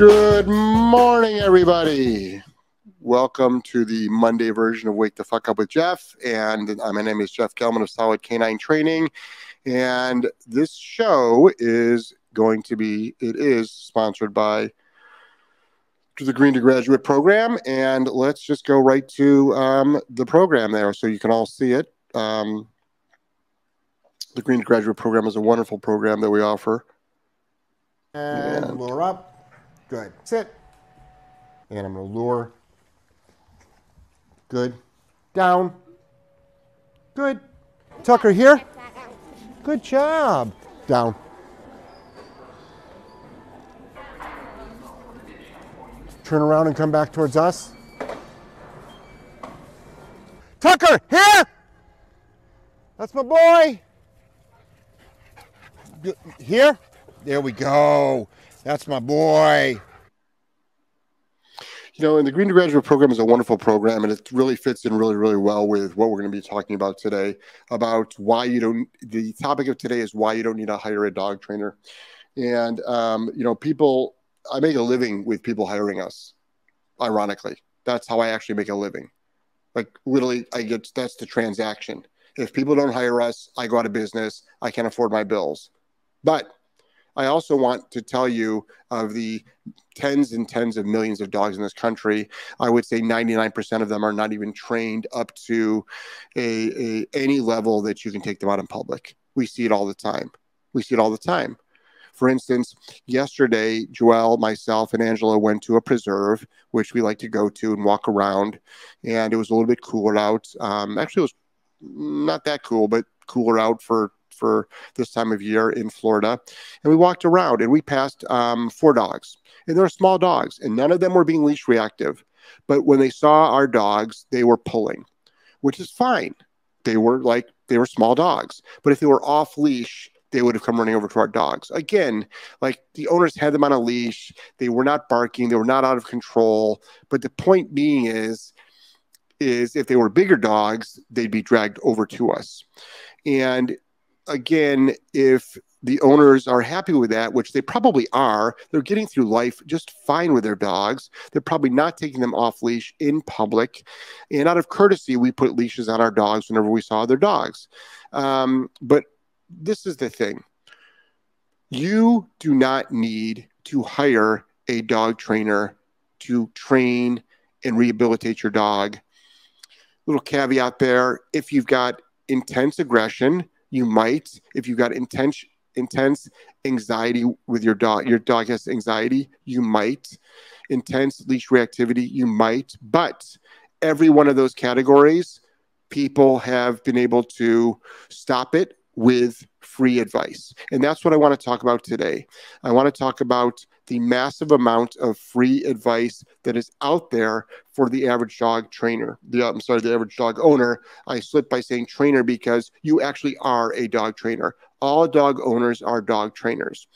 Good morning, everybody. Welcome to the Monday version of Wake the Fuck Up with Jeff. And uh, my name is Jeff Gellman of Solid Canine Training. And this show is going to be, it is sponsored by the Green to Graduate program. And let's just go right to um, the program there so you can all see it. Um, the Green to Graduate program is a wonderful program that we offer. And we're up. Good. Sit. And I'm going to lure. Good. Down. Good. Tucker here. Good job. Down. Turn around and come back towards us. Tucker, here! That's my boy. Here? There we go. That's my boy. You know, and the Green to Graduate program is a wonderful program, and it really fits in really, really well with what we're going to be talking about today. About why you don't. The topic of today is why you don't need to hire a dog trainer, and um, you know, people. I make a living with people hiring us. Ironically, that's how I actually make a living. Like literally, I get that's the transaction. If people don't hire us, I go out of business. I can't afford my bills. But I also want to tell you of the tens and tens of millions of dogs in this country. I would say 99% of them are not even trained up to a, a any level that you can take them out in public. We see it all the time. We see it all the time. For instance, yesterday, Joelle, myself, and Angela went to a preserve, which we like to go to and walk around. And it was a little bit cooler out. Um, actually, it was not that cool, but cooler out for for this time of year in Florida. And we walked around and we passed um, four dogs, and they were small dogs, and none of them were being leash reactive. But when they saw our dogs, they were pulling, which is fine. They were like they were small dogs, but if they were off leash, they would have come running over to our dogs. Again, like the owners had them on a leash. They were not barking. They were not out of control. But the point being is, is if they were bigger dogs, they'd be dragged over to us. And again, if the owners are happy with that, which they probably are, they're getting through life just fine with their dogs. They're probably not taking them off leash in public. And out of courtesy, we put leashes on our dogs whenever we saw their dogs. Um, but this is the thing you do not need to hire a dog trainer to train and rehabilitate your dog. Little caveat there if you've got intense aggression, you might. If you've got intense intense anxiety with your dog, your dog has anxiety, you might. Intense leash reactivity, you might. But every one of those categories, people have been able to stop it with free advice. And that's what I want to talk about today. I want to talk about the massive amount of free advice that is out there for the average dog trainer. The I'm sorry, the average dog owner. I slipped by saying trainer because you actually are a dog trainer. All dog owners are dog trainers.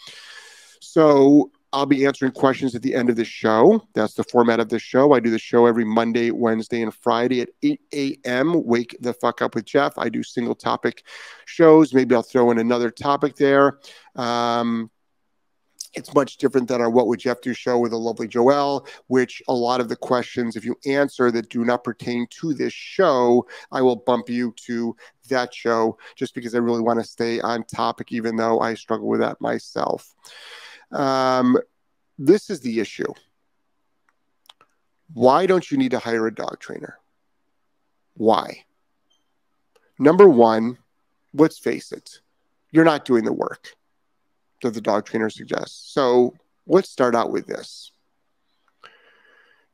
So I'll be answering questions at the end of the show. That's the format of the show. I do the show every Monday, Wednesday, and Friday at 8 a.m. Wake the fuck up with Jeff. I do single topic shows. Maybe I'll throw in another topic there. Um, it's much different than our What Would Jeff Do show with the lovely Joelle, which a lot of the questions, if you answer that do not pertain to this show, I will bump you to that show just because I really want to stay on topic, even though I struggle with that myself. Um, this is the issue. Why don't you need to hire a dog trainer? Why? Number one, let's face it, you're not doing the work that the dog trainer suggests. So let's start out with this.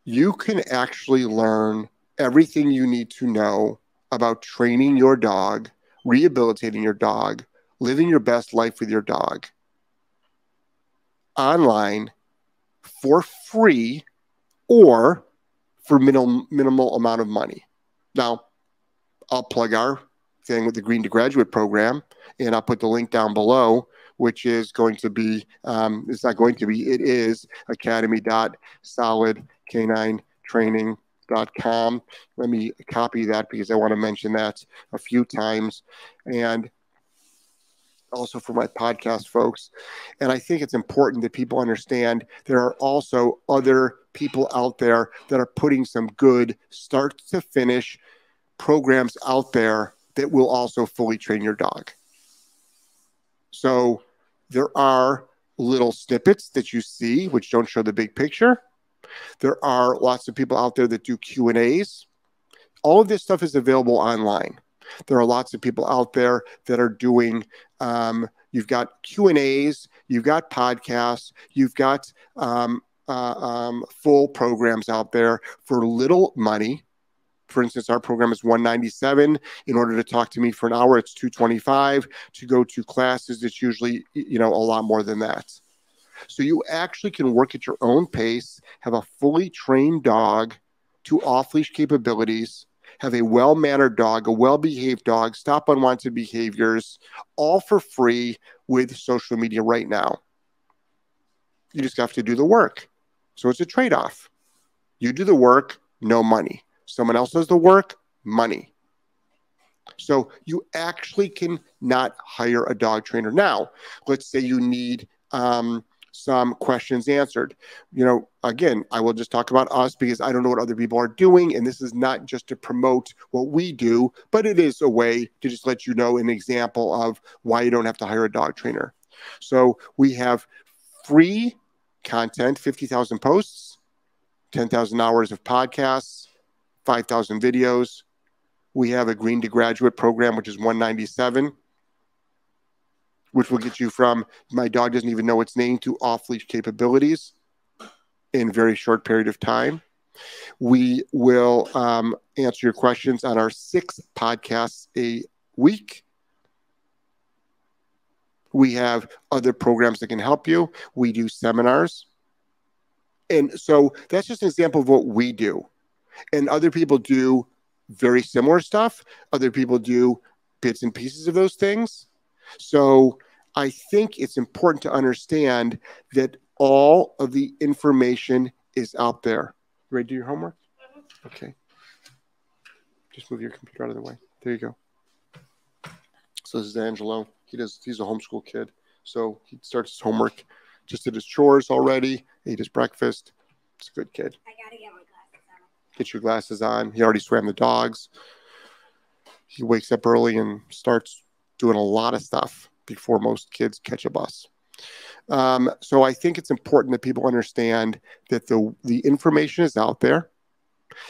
You can actually learn everything you need to know about training your dog, rehabilitating your dog, living your best life with your dog online for free or for minimal minimal amount of money. Now, I'll plug our thing with the Green to Graduate program, and I'll put the link down below, which is going to be um, it's not going to be it is academy.solidk9training.com. Let me copy that because I want to mention that a few times and also for my podcast folks. And I think it's important that people understand there are also other people out there that are putting some good start to finish programs out there that will also fully train your dog. So there are little snippets that you see which don't show the big picture. There are lots of people out there that do Q&As. All of this stuff is available online. There are lots of people out there that are doing um, you've got Q&As, you've got podcasts, you've got um, uh, um, full programs out there for little money for instance, our program is 197. In order to talk to me for an hour, it's 225. To go to classes, it's usually, you know, a lot more than that. So you actually can work at your own pace, have a fully trained dog to off leash capabilities, have a well mannered dog, a well behaved dog, stop unwanted behaviors, all for free with social media right now. You just have to do the work. So it's a trade off. You do the work, no money. Someone else does the work, money. So you actually can not hire a dog trainer. Now, let's say you need um, some questions answered. You know, again, I will just talk about us because I don't know what other people are doing. And this is not just to promote what we do, but it is a way to just let you know an example of why you don't have to hire a dog trainer. So we have free content 50,000 posts, 10,000 hours of podcasts, 5,000 videos. We have a green to graduate program, which is 197, which will get you from my dog doesn't even know its name to off leash capabilities in very short period of time. We will um, answer your questions on our six podcasts a week. We have other programs that can help you. We do seminars. And so that's just an example of what we do and other people do very similar stuff. Other people do bits and pieces of those things. So I think it's important to understand that all of the information is out there. Ready to do your homework? Okay. Just move your computer out of the way. There you go. So this is Angelo. He does. He's a homeschool kid. So he starts his homework. Just did his chores already. Ate his breakfast. It's a good kid. I gotta get get your glasses on. He already swam the dogs. He wakes up early and starts doing a lot of stuff before most kids catch a bus. Um, so I think it's important that people understand that the the information is out there,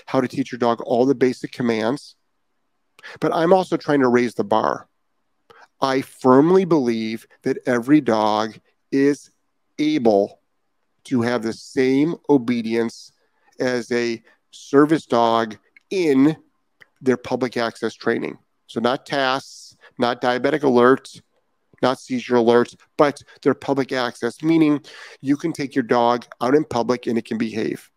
how to teach your dog all the basic commands. But I'm also trying to raise the bar. I firmly believe that every dog is able to have the same obedience as a service dog in their public access training. So not tasks, not diabetic alerts, not seizure alerts, but their public access, meaning you can take your dog out in public and it can behave.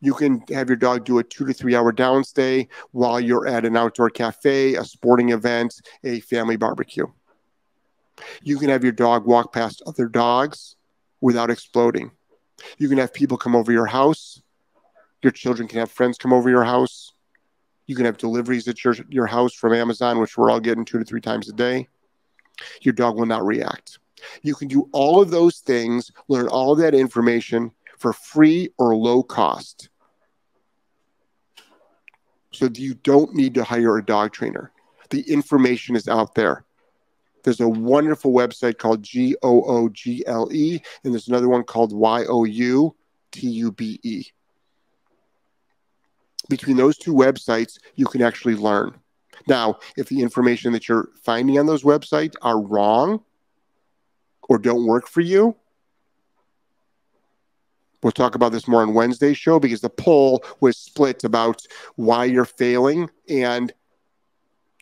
You can have your dog do a two to three hour downstay while you're at an outdoor cafe, a sporting event, a family barbecue. You can have your dog walk past other dogs without exploding. You can have people come over your house your children can have friends come over your house. You can have deliveries at your, your house from Amazon, which we're all getting two to three times a day. Your dog will not react. You can do all of those things, learn all of that information for free or low cost. So you don't need to hire a dog trainer. The information is out there. There's a wonderful website called G O O G L E, and there's another one called Y O U T U B E between those two websites, you can actually learn. Now, if the information that you're finding on those websites are wrong or don't work for you, we'll talk about this more on Wednesday's show because the poll was split about why you're failing and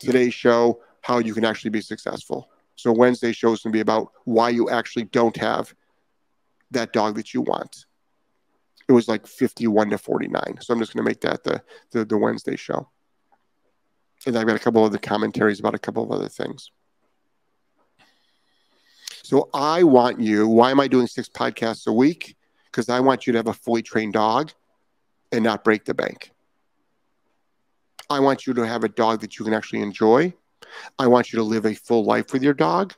today's show, how you can actually be successful. So Wednesday's show is going to be about why you actually don't have that dog that you want it was like 51 to 49. So I'm just going to make that the, the, the Wednesday show. And I've got a couple of the commentaries about a couple of other things. So I want you, why am I doing six podcasts a week? Because I want you to have a fully trained dog and not break the bank. I want you to have a dog that you can actually enjoy I want you to live a full life with your dog.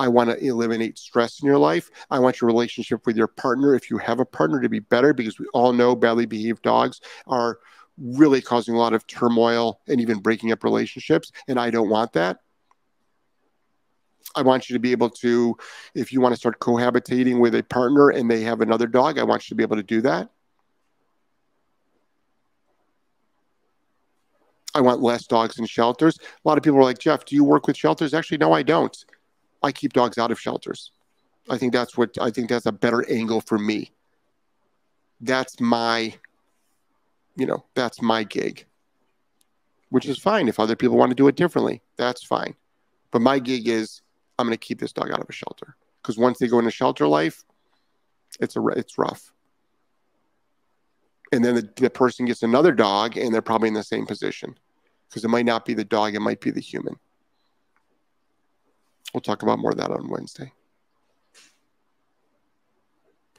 I want to eliminate stress in your life. I want your relationship with your partner, if you have a partner, to be better because we all know badly behaved dogs are really causing a lot of turmoil and even breaking up relationships. And I don't want that. I want you to be able to, if you want to start cohabitating with a partner and they have another dog, I want you to be able to do that. I want less dogs in shelters. A lot of people are like, Jeff, do you work with shelters? Actually, no, I don't. I keep dogs out of shelters. I think that's what I think that's a better angle for me. That's my, you know, that's my gig, which is fine. If other people want to do it differently, that's fine. But my gig is I'm going to keep this dog out of a shelter because once they go into shelter life, it's a it's rough. And then the, the person gets another dog, and they're probably in the same position because it might not be the dog, it might be the human. We'll talk about more of that on Wednesday.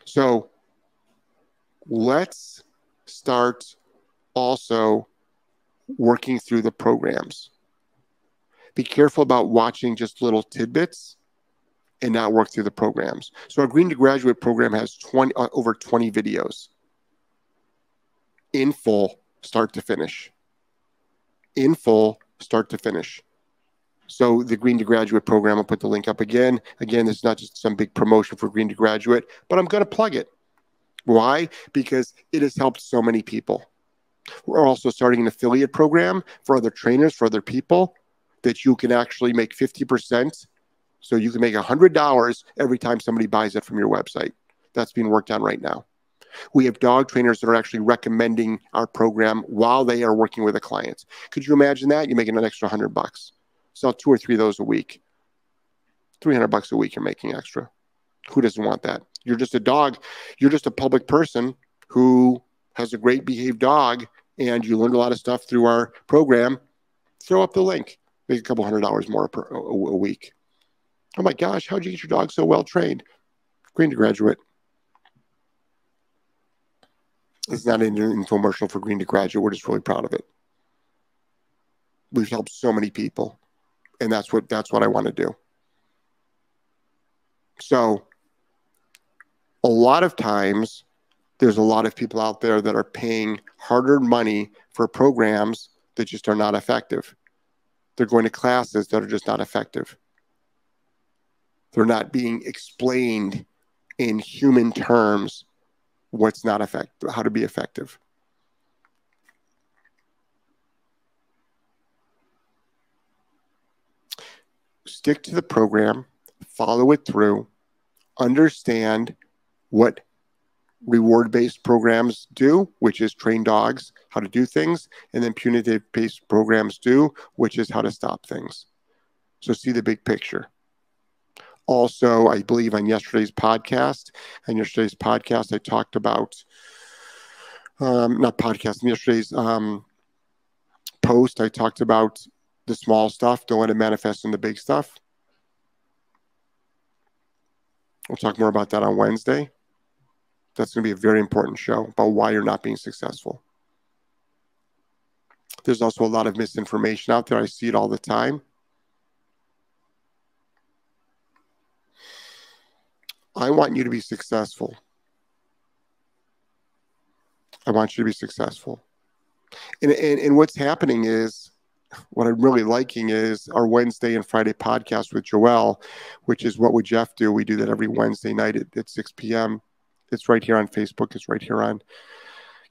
So let's start also working through the programs. Be careful about watching just little tidbits and not work through the programs. So our Green to Graduate program has 20 uh, over 20 videos in full, start to finish. In full, start to finish. So the Green to Graduate program, I'll put the link up again. Again, this is not just some big promotion for Green to Graduate, but I'm going to plug it. Why? Because it has helped so many people. We're also starting an affiliate program for other trainers, for other people, that you can actually make 50%. So you can make $100 every time somebody buys it from your website. That's being worked on right now. We have dog trainers that are actually recommending our program while they are working with a client. Could you imagine that? You're making an extra 100 bucks sell two or three of those a week. 300 bucks a week you're making extra. Who doesn't want that? You're just a dog. You're just a public person who has a great behaved dog and you learned a lot of stuff through our program. Throw up the link. Make a couple hundred dollars more per, a, a week. Oh my gosh, how'd you get your dog so well trained? Green to graduate. It's not an infomercial for Green to graduate. We're just really proud of it. We've helped so many people and that's what that's what I want to do. So a lot of times there's a lot of people out there that are paying hard-earned money for programs that just are not effective. They're going to classes that are just not effective. They're not being explained in human terms what's not effective, how to be effective. Stick to the program, follow it through, understand what reward based programs do, which is train dogs how to do things, and then punitive based programs do, which is how to stop things. So see the big picture. Also, I believe on yesterday's podcast, and yesterday's podcast, I talked about um, not podcast, yesterday's um, post, I talked about the small stuff. Don't let it manifest in the big stuff. We'll talk more about that on Wednesday. That's going to be a very important show about why you're not being successful. There's also a lot of misinformation out there. I see it all the time. I want you to be successful. I want you to be successful. And, and, and what's happening is what I'm really liking is our Wednesday and Friday podcast with Joelle, which is what would Jeff do? We do that every Wednesday night at, at 6 p.m. It's right here on Facebook. It's right here on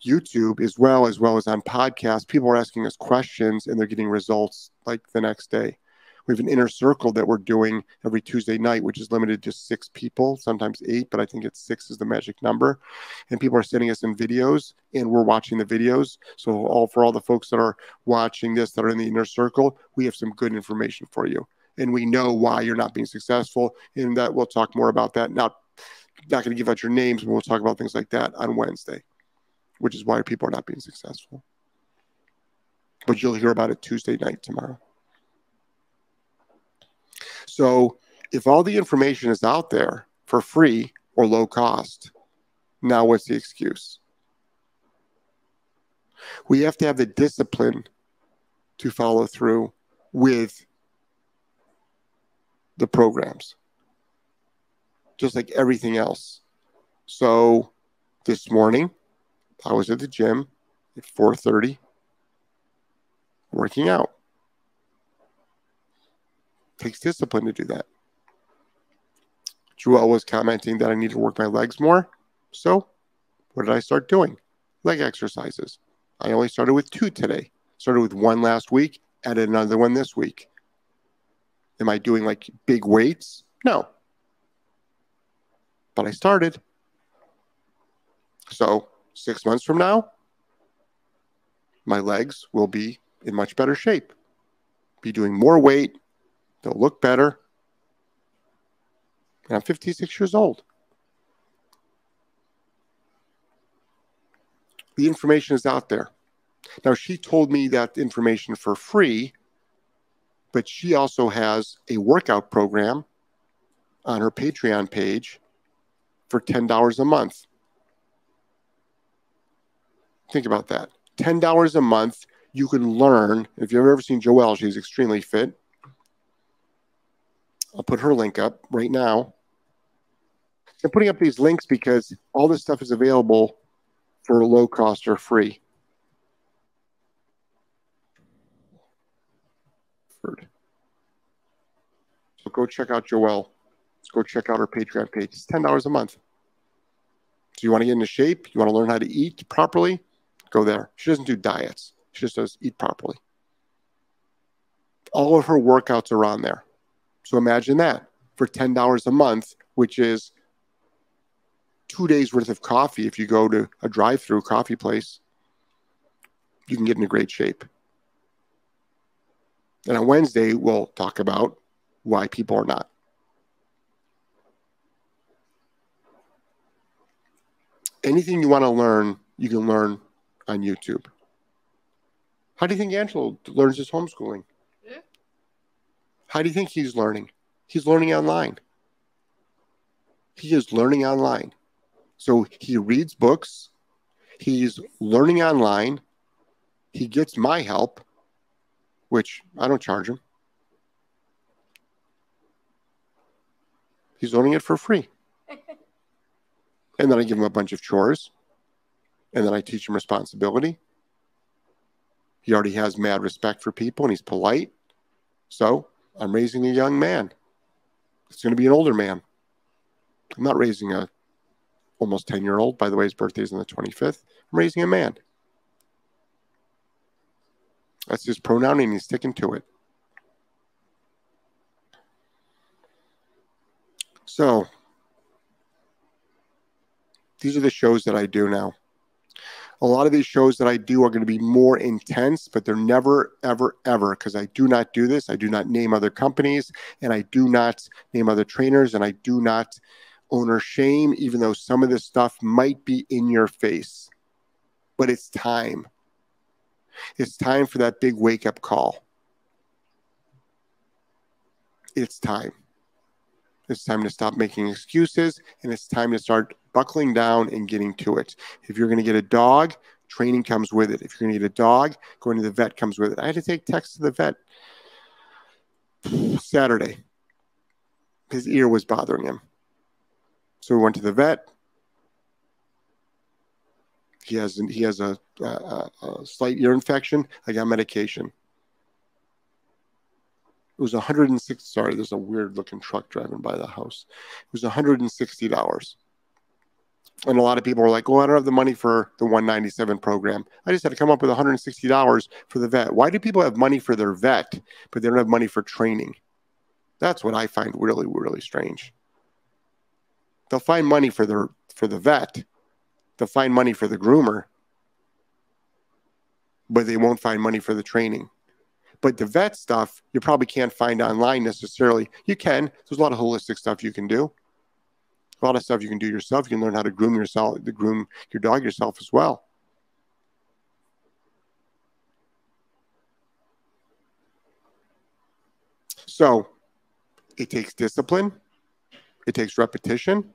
YouTube as well, as well as on podcast. People are asking us questions and they're getting results like the next day. We have an inner circle that we're doing every Tuesday night, which is limited to six people, sometimes eight, but I think it's six is the magic number. And people are sending us in videos, and we're watching the videos. So, all for all the folks that are watching this that are in the inner circle, we have some good information for you, and we know why you're not being successful. And that we'll talk more about that. Not not going to give out your names, but we'll talk about things like that on Wednesday, which is why people are not being successful. But you'll hear about it Tuesday night tomorrow. So if all the information is out there for free or low cost, now what's the excuse? We have to have the discipline to follow through with the programs, just like everything else. So this morning, I was at the gym at 4:30 working out. Takes discipline to do that. Joelle was commenting that I need to work my legs more. So, what did I start doing? Leg exercises. I only started with two today. Started with one last week, added another one this week. Am I doing like big weights? No. But I started. So, six months from now, my legs will be in much better shape. Be doing more weight. They'll look better. And I'm 56 years old. The information is out there. Now, she told me that information for free, but she also has a workout program on her Patreon page for $10 a month. Think about that. $10 a month, you can learn. If you've ever seen Joelle, she's extremely fit. I'll put her link up right now. I'm putting up these links because all this stuff is available for low cost or free. So go check out Joelle. Let's go check out her Patreon page. It's $10 a month. So you want to get into shape? You want to learn how to eat properly? Go there. She doesn't do diets. She just does eat properly. All of her workouts are on there. So imagine that for $10 a month, which is two days worth of coffee. If you go to a drive through coffee place, you can get into great shape. And on Wednesday, we'll talk about why people are not. Anything you want to learn, you can learn on YouTube. How do you think Angelo learns his homeschooling? How do you think he's learning? He's learning online. He is learning online. So he reads books, he's learning online, he gets my help, which I don't charge him. He's learning it for free. and then I give him a bunch of chores, and then I teach him responsibility he already has mad respect for people and he's polite. So I'm raising a young man. It's going to be an older man. I'm not raising a almost 10 year old. By the way, his birthday is on the 25th. I'm raising a man. That's his pronoun and he's sticking to it. So these are the shows that I do now a lot of these shows that I do are going to be more intense, but they're never, ever, ever, because I do not do this. I do not name other companies and I do not name other trainers and I do not owner shame, even though some of this stuff might be in your face. But it's time. It's time for that big wake up call. It's time. It's time to stop making excuses and it's time to start buckling down and getting to it. If you're going to get a dog, training comes with it. If you're going to get a dog, going to the vet comes with it. I had to take Tex to the vet Saturday. His ear was bothering him. So we went to the vet. He has he has a, a, a slight ear infection. I got medication. It was 106. Sorry, there's a weird looking truck driving by the house. It was 160 dollars. And a lot of people were like, "Well, I don't have the money for the 197 program. I just had to come up with 160 dollars for the vet." Why do people have money for their vet, but they don't have money for training? That's what I find really, really strange. They'll find money for their for the vet. They'll find money for the groomer, but they won't find money for the training. But the vet stuff you probably can't find online necessarily. You can. There's a lot of holistic stuff you can do. A lot of stuff you can do yourself. You can learn how to groom yourself, to groom your dog yourself as well. So it takes discipline, it takes repetition,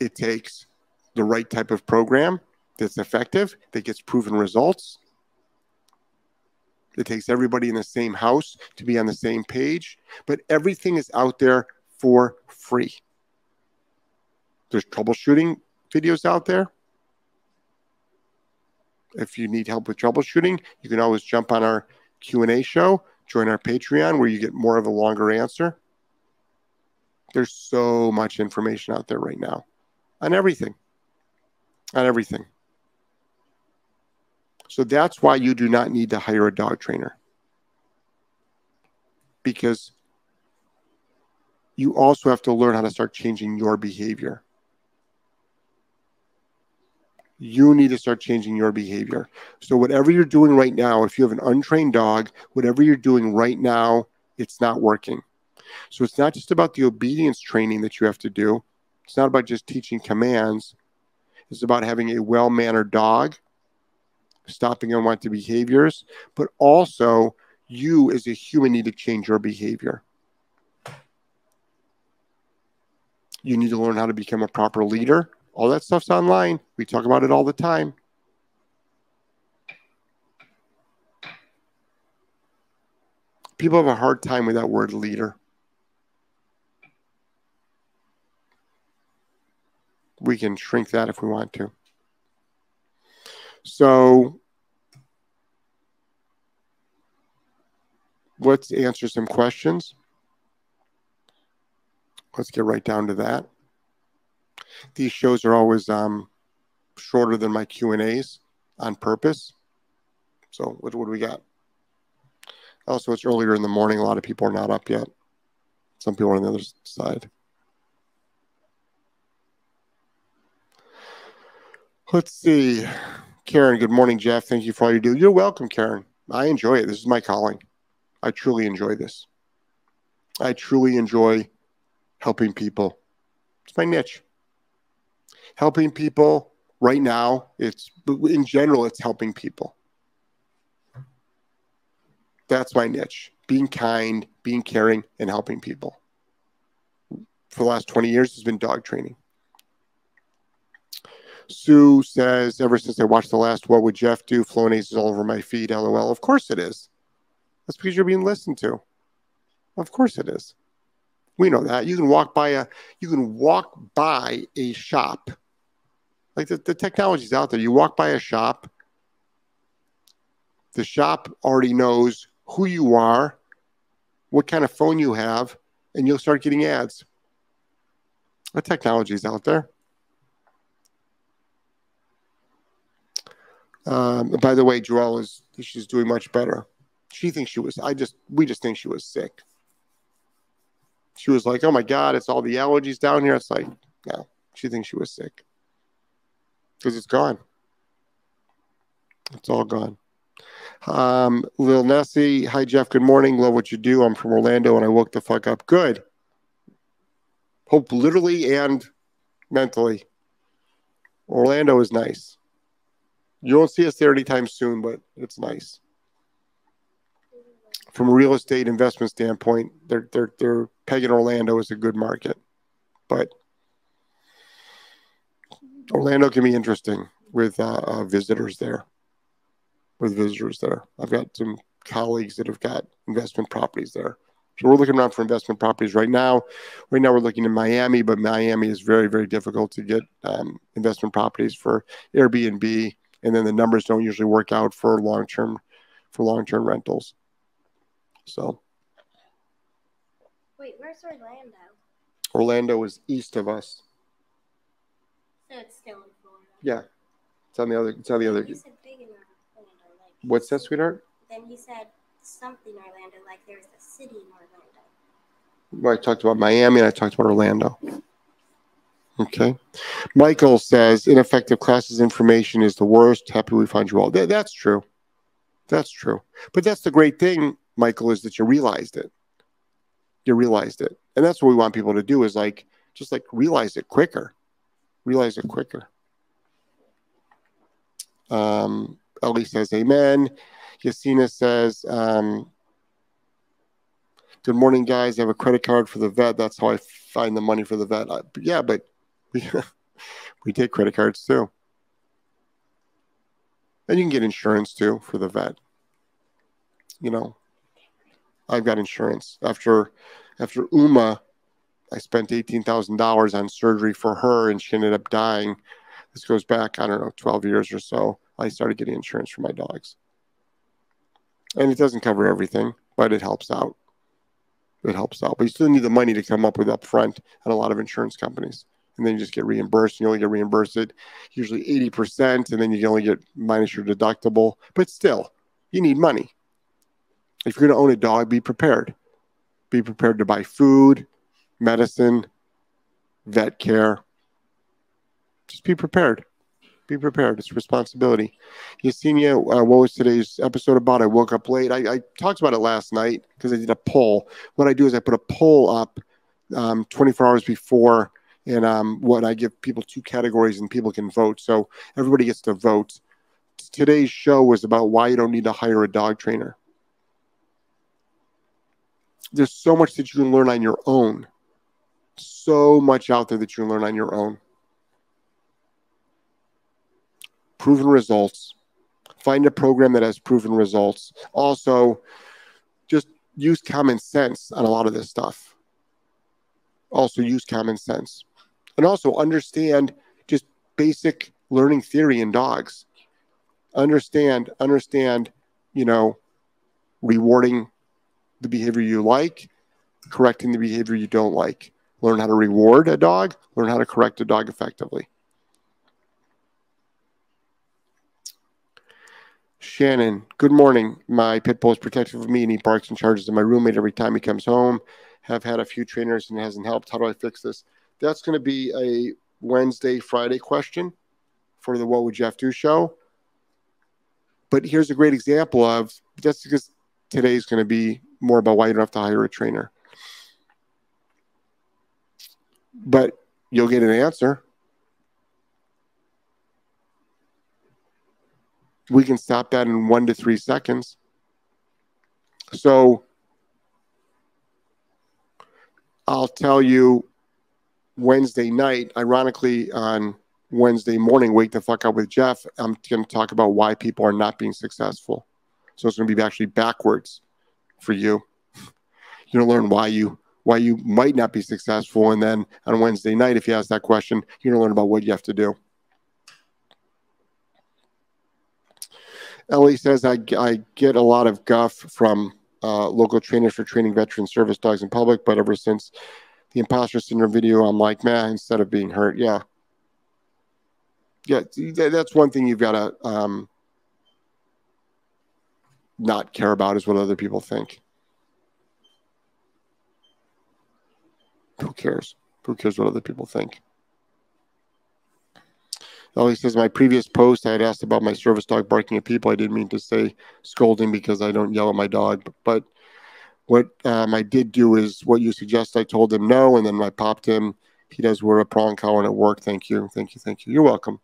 it takes the right type of program that's effective, that gets proven results. It takes everybody in the same house to be on the same page, but everything is out there for free. There's troubleshooting videos out there. If you need help with troubleshooting, you can always jump on our Q&A show, join our Patreon where you get more of a longer answer. There's so much information out there right now on everything. On everything. So that's why you do not need to hire a dog trainer. Because you also have to learn how to start changing your behavior. You need to start changing your behavior. So, whatever you're doing right now, if you have an untrained dog, whatever you're doing right now, it's not working. So, it's not just about the obedience training that you have to do, it's not about just teaching commands. It's about having a well mannered dog stopping unwanted behaviors, but also you as a human need to change your behavior. You need to learn how to become a proper leader. All that stuff's online. We talk about it all the time. People have a hard time with that word leader. We can shrink that if we want to. So let's answer some questions. Let's get right down to that. These shows are always um, shorter than my Q and A's on purpose. So what, what do we got? Also, it's earlier in the morning. A lot of people are not up yet. Some people are on the other side. Let's see. Karen, good morning, Jeff. Thank you for all you do. You're welcome, Karen. I enjoy it. This is my calling. I truly enjoy this. I truly enjoy helping people. It's my niche. Helping people right now, it's in general, it's helping people. That's my niche. Being kind, being caring, and helping people. For the last 20 years, has been dog training. Sue says, ever since I watched the last What Would Jeff Do? Flonase is all over my feed. LOL. Of course it is. That's because you're being listened to. Of course it is. We know that. You can walk by a you can walk by a shop. Like the, the technology's out there. You walk by a shop. The shop already knows who you are, what kind of phone you have, and you'll start getting ads. The technology's out there. Um, by the way, Joelle is she's doing much better. She thinks she was. I just we just think she was sick. She was like, "Oh my God, it's all the allergies down here." It's like, no, she thinks she was sick because it's gone. It's all gone. Um, Lil Nessie, hi Jeff. Good morning. Love what you do. I'm from Orlando and I woke the fuck up. Good. Hope literally and mentally. Orlando is nice. You won't see us there anytime soon, but it's nice. From a real estate investment standpoint, they're they're they're pegging Orlando as a good market, but Orlando can be interesting with uh, uh, visitors there. With visitors there, I've got some colleagues that have got investment properties there. So we're looking around for investment properties right now. Right now, we're looking in Miami, but Miami is very, very difficult to get um, investment properties for Airbnb and then the numbers don't usually work out for long term for long term rentals. So. Wait, where's Orlando? Orlando is east of us. So it's still in Florida. Yeah, it's on the other. It's on the other. You said big in Orlando. Like, What's that, sweetheart? Then you said something Orlando, like there's a city in Orlando. Well, I talked about Miami and I talked about Orlando. Okay. Michael says ineffective classes information is the worst. Happy we find you all. Th- that's true. That's true. But that's the great thing, Michael, is that you realized it. You realized it. And that's what we want people to do is like just like realize it quicker. Realize it quicker. Um, Ellie says amen. Yasina says, um, Good morning, guys. I have a credit card for the vet. That's how I find the money for the vet. I, yeah, but we, take credit cards too. And you can get insurance too for the vet. you know, I've got insurance. After after Uma, I spent eighteen thousand dollars on surgery for her, and she ended up dying. This goes back, I don't know, twelve years or so. I started getting insurance for my dogs, and it doesn't cover everything, but it helps out. It helps out, but you still need the money to come up with up front at a lot of insurance companies, and then you just get reimbursed. You only get reimbursed it usually eighty percent, and then you can only get minus your deductible. But still, you need money. If you're going to own a dog, be prepared. Be prepared to buy food, medicine, vet care. Just be prepared. Be prepared. It's responsibility. Yesenia, uh, what was today's episode about? I woke up late. I, I talked about it last night because I did a poll. What I do is I put a poll up um, 24 hours before, and um, what I give people two categories, and people can vote. So everybody gets to vote. Today's show was about why you don't need to hire a dog trainer there's so much that you can learn on your own. So much out there that you can learn on your own. Proven results. Find a program that has proven results. Also, just use common sense on a lot of this stuff. Also, use common sense. And also understand just basic learning theory in dogs. Understand, understand, you know, rewarding the behavior you like, correcting the behavior you don't like. Learn how to reward a dog, learn how to correct a dog effectively. Shannon, good morning. My pit bull is protective of me and he barks and charges at my roommate every time he comes home. Have had a few trainers and it hasn't helped. How do I fix this? That's going to be a Wednesday, Friday question for the What Would Jeff Do show. But here's a great example of that's because today's going to be more about why you don't have to hire a trainer. But you'll get an answer. We can stop that in one to three seconds. So I'll tell you Wednesday night, ironically, on Wednesday morning, Wake the Fuck Up with Jeff, I'm going to talk about why people are not being successful. So it's going to be actually backwards for you. You're gonna learn why you why you might not be successful, and then on Wednesday night, if you ask that question, you're gonna learn about what you have to do. Ellie says, I, I get a lot of guff from uh, local trainers for training veteran service dogs in public, but ever since the imposter syndrome video, I'm like, man, instead of being hurt, yeah. Yeah, that's one thing you've got to um, not care about is what other people think. Who cares? Who cares what other people think? He says, my previous post, I had asked about my service dog barking at people. I didn't mean to say scolding because I don't yell at my dog. But what um, I did do is what you suggest. I told him no, and then I popped him. He does wear a prong collar and it worked. Thank you. Thank you. Thank you. You're welcome.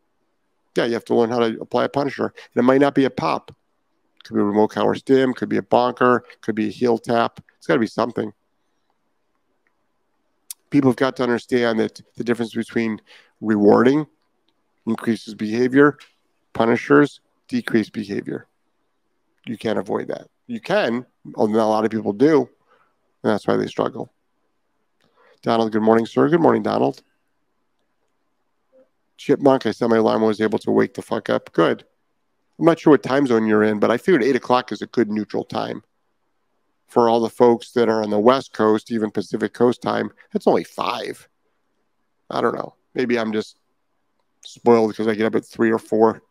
Yeah, you have to learn how to apply a punisher. And it might not be a pop. Could be a remote collar stim, could be a bonker, could be a heel tap. It's got to be something. People have got to understand that the difference between rewarding increases behavior, punishers decrease behavior. You can't avoid that. You can, although a lot of people do, and that's why they struggle. Donald, good morning, sir. Good morning, Donald. Chipmunk, I set my alarm was able to wake the fuck up. Good. I'm not sure what time zone you're in, but I figured eight o'clock is a good neutral time for all the folks that are on the West Coast, even Pacific Coast time. It's only five. I don't know. Maybe I'm just spoiled because I get up at three or four.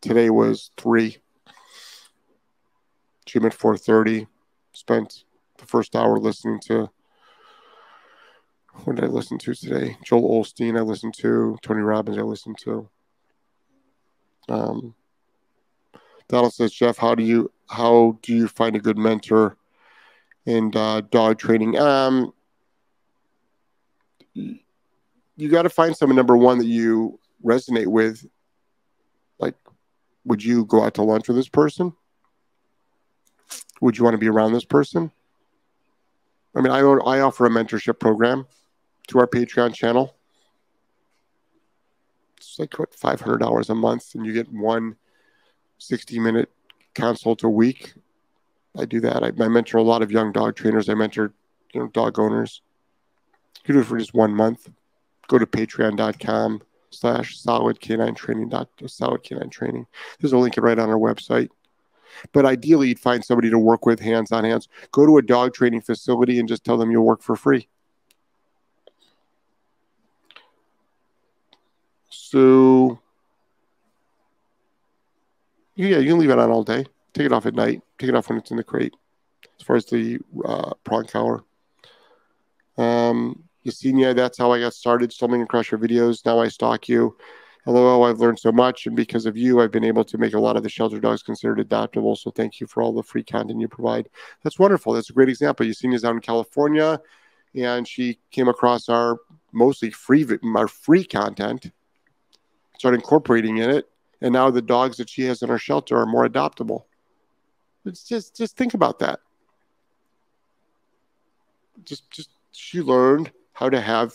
Today was three. Gym at four thirty. Spent the first hour listening to. What did I listen to today? Joel Osteen. I listened to Tony Robbins. I listened to. Um, Donald says, Jeff, how do you how do you find a good mentor in uh, dog training? Um, you got to find someone number one that you resonate with. Like, would you go out to lunch with this person? Would you want to be around this person? I mean, I I offer a mentorship program to our Patreon channel it's like what five hundred dollars a month, and you get one 60 minute consult a week. I do that. I, I mentor a lot of young dog trainers. I mentor, you know, dog owners. You do it for just one month. Go to patreon.com slash solid canine training solid canine training. There's a link right on our website. But ideally, you'd find somebody to work with hands on hands. Go to a dog training facility and just tell them you'll work for free. So, yeah, you can leave it on all day. Take it off at night. Take it off when it's in the crate. As far as the uh, prong collar. Um, Yesenia, that's how I got started. Stumbling across your videos. Now I stalk you. Hello, oh, I've learned so much, and because of you, I've been able to make a lot of the shelter dogs considered adoptable. So thank you for all the free content you provide. That's wonderful. That's a great example. Yesenia's out in California, and she came across our mostly free our free content, started incorporating in it, and now the dogs that she has in our shelter are more adoptable. It's just just think about that. Just just she learned how to have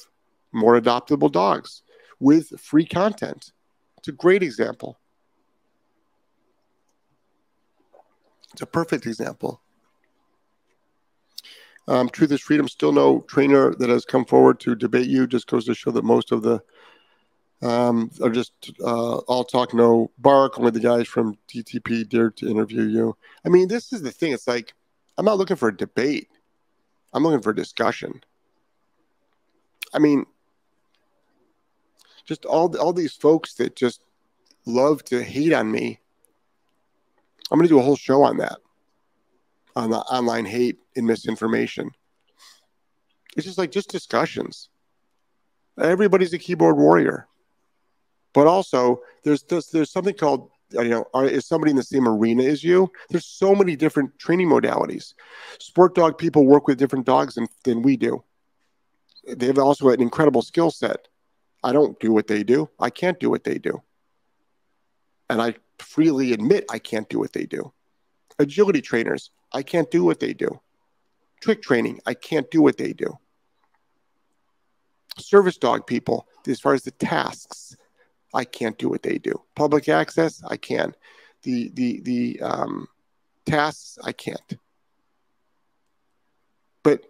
more adoptable dogs with free content. It's a great example. It's a perfect example. Um, Truth is Freedom, still no trainer that has come forward to debate you. Just goes to show that most of the um, are just uh, all talk, no bark. Only the guys from DTP dared to interview you. I mean, this is the thing. It's like, I'm not looking for a debate, I'm looking for a discussion. I mean, just all all these folks that just love to hate on me. I'm going to do a whole show on that, on the online hate and misinformation. It's just like just discussions. Everybody's a keyboard warrior, but also there's there's, there's something called you know are, is somebody in the same arena as you there's so many different training modalities sport dog people work with different dogs than, than we do they have also an incredible skill set I don't do what they do. I can't do what they do. And I freely admit I can't do what they do. Agility trainers, I can't do what they do. Trick training, I can't do what they do. Service dog people, as far as the tasks, I can't do what they do. Public access, I can. The the the um, tasks, I can't. But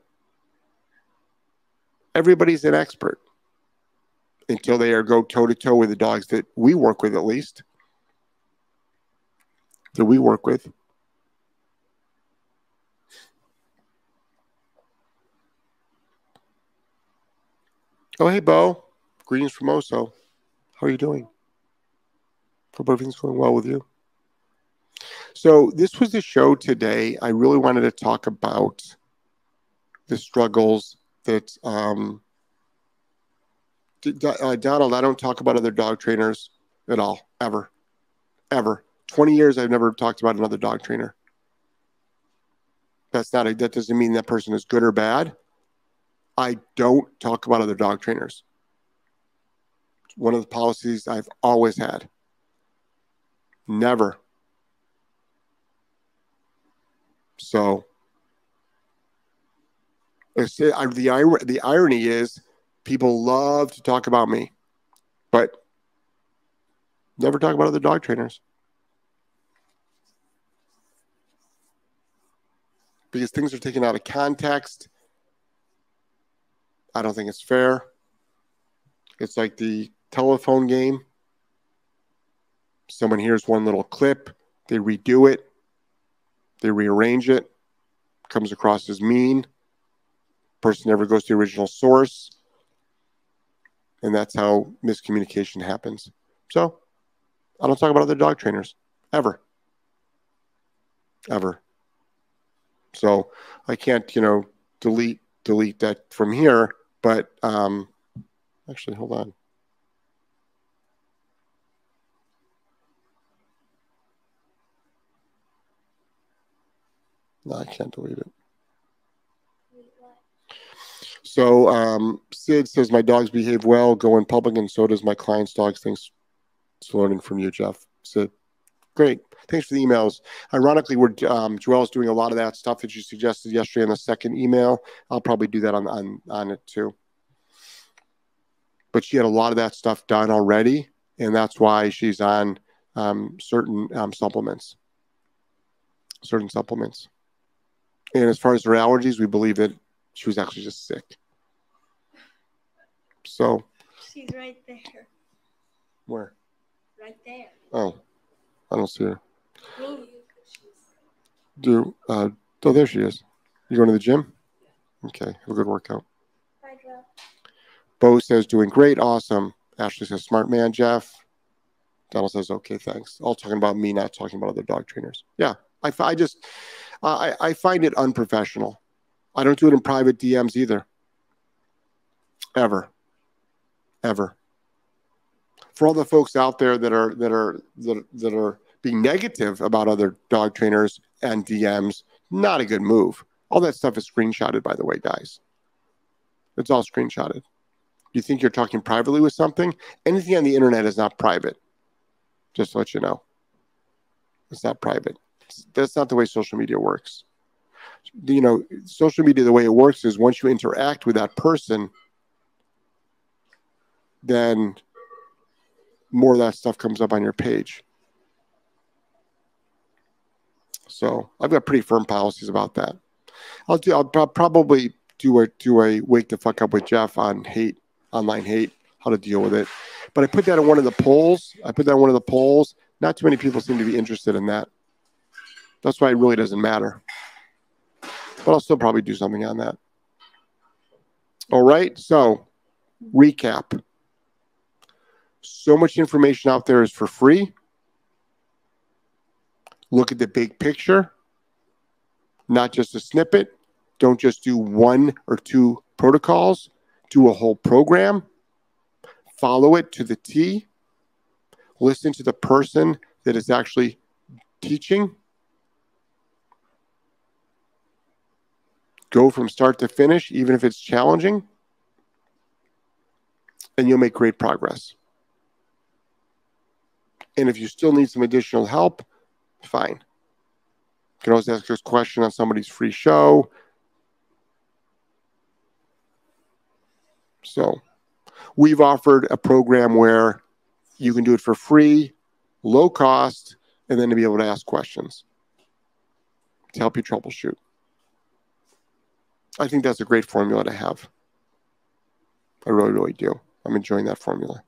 everybody's an expert until they are go toe to toe with the dogs that we work with, at least that we work with. Oh, hey, Bo. Greetings from Oso. How are you doing? Hope everything's going well with you. So, this was the show today. I really wanted to talk about the struggles that um, uh, Donald, I don't talk about other dog trainers at all, ever, ever. Twenty years, I've never talked about another dog trainer. That's not a, that doesn't mean that person is good or bad. I don't talk about other dog trainers. It's one of the policies I've always had. Never. So, the the irony is people love to talk about me, but never talk about other dog trainers. Because things are taken out of context. I don't think it's fair. It's like the telephone game. Someone hears one little clip, they redo it, they rearrange it, comes across as mean. Person never goes to the original source and that's how miscommunication happens. So I don't talk about other dog trainers ever, ever. So I can't, you know, delete delete that from here. But um, actually, hold on. No, I can't delete it. So um, Sid says my dogs behave well, go in public, and so does my client's dogs. Thanks for learning from you, Jeff. Sid, great. Thanks for the emails. Ironically, we're um, Joelle's doing a lot of that stuff that you suggested yesterday in the second email. I'll probably do that on on on it too. But she had a lot of that stuff done already, and that's why she's on um, certain um, supplements. certain supplements. And as far as her allergies, we believe that she was actually just sick. So, She's right there. where? Right there. Oh, I don't see her. Me. Do uh, oh, there she is. You going to the gym? Okay, have a good workout. Bye, Joe. Bo says doing great, awesome. Ashley says smart man, Jeff. Donald says okay, thanks. All talking about me, not talking about other dog trainers. Yeah, I, I just I, I find it unprofessional. I don't do it in private DMs either. Ever, ever. For all the folks out there that are that are that, that are being negative about other dog trainers and DMs, not a good move. All that stuff is screenshotted, by the way, guys. It's all screenshotted. You think you're talking privately with something? Anything on the internet is not private. Just to let you know. It's not private. That's not the way social media works. You know, social media, the way it works is once you interact with that person, then more of that stuff comes up on your page. So I've got pretty firm policies about that. I'll do. I'll pro- probably do a do a wake the fuck up with Jeff on hate, online hate, how to deal with it. But I put that in one of the polls. I put that in one of the polls. Not too many people seem to be interested in that. That's why it really doesn't matter. But I'll still probably do something on that. All right. So recap. So much information out there is for free. Look at the big picture, not just a snippet. Don't just do one or two protocols, do a whole program. Follow it to the T. Listen to the person that is actually teaching. Go from start to finish, even if it's challenging, and you'll make great progress. And if you still need some additional help, fine. You can always ask us a question on somebody's free show. So we've offered a program where you can do it for free, low cost, and then to be able to ask questions to help you troubleshoot. I think that's a great formula to have. I really, really do. I'm enjoying that formula.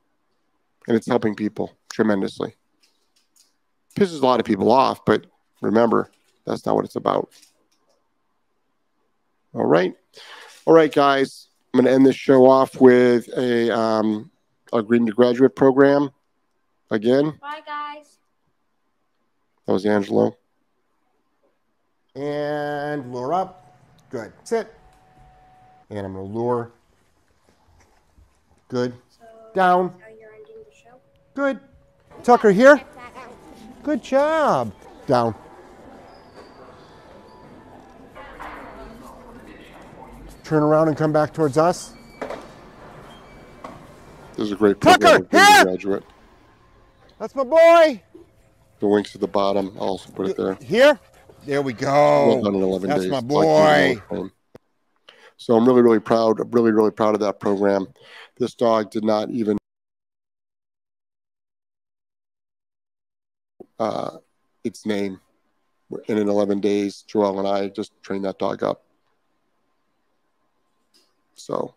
And it's helping people tremendously pisses a lot of people off, but remember, that's not what it's about. All right. All right, guys. I'm going to end this show off with a um, a Green to Graduate program. Again, Bye, guys. that was Angelo. And lure up. Good. Sit. And I'm going to lure. Good. So, Down. How you're ending the show? Good. Tucker here. Good job. Down. Turn around and come back towards us. This is a great Tucker, program. with Green to here! Graduate. That's my boy. The links at the bottom. I'll also put it there. Here. There we go. done in 11 That's days. my boy. So I'm really, really proud. Really, really proud of that program. This dog did not even uh, its name. And in 11 days, Joelle and I just trained that dog up. So,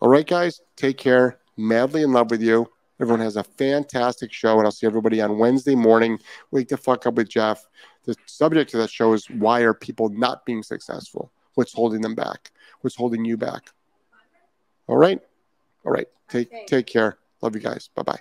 all right, guys, take care. Madly in love with you. Everyone has a fantastic show, and I'll see everybody on Wednesday morning. Wake the fuck up with Jeff. The subject of that show is why are people not being successful? What's holding them back? What's holding you back? All right. All right. Take take care. Love you guys. Bye bye.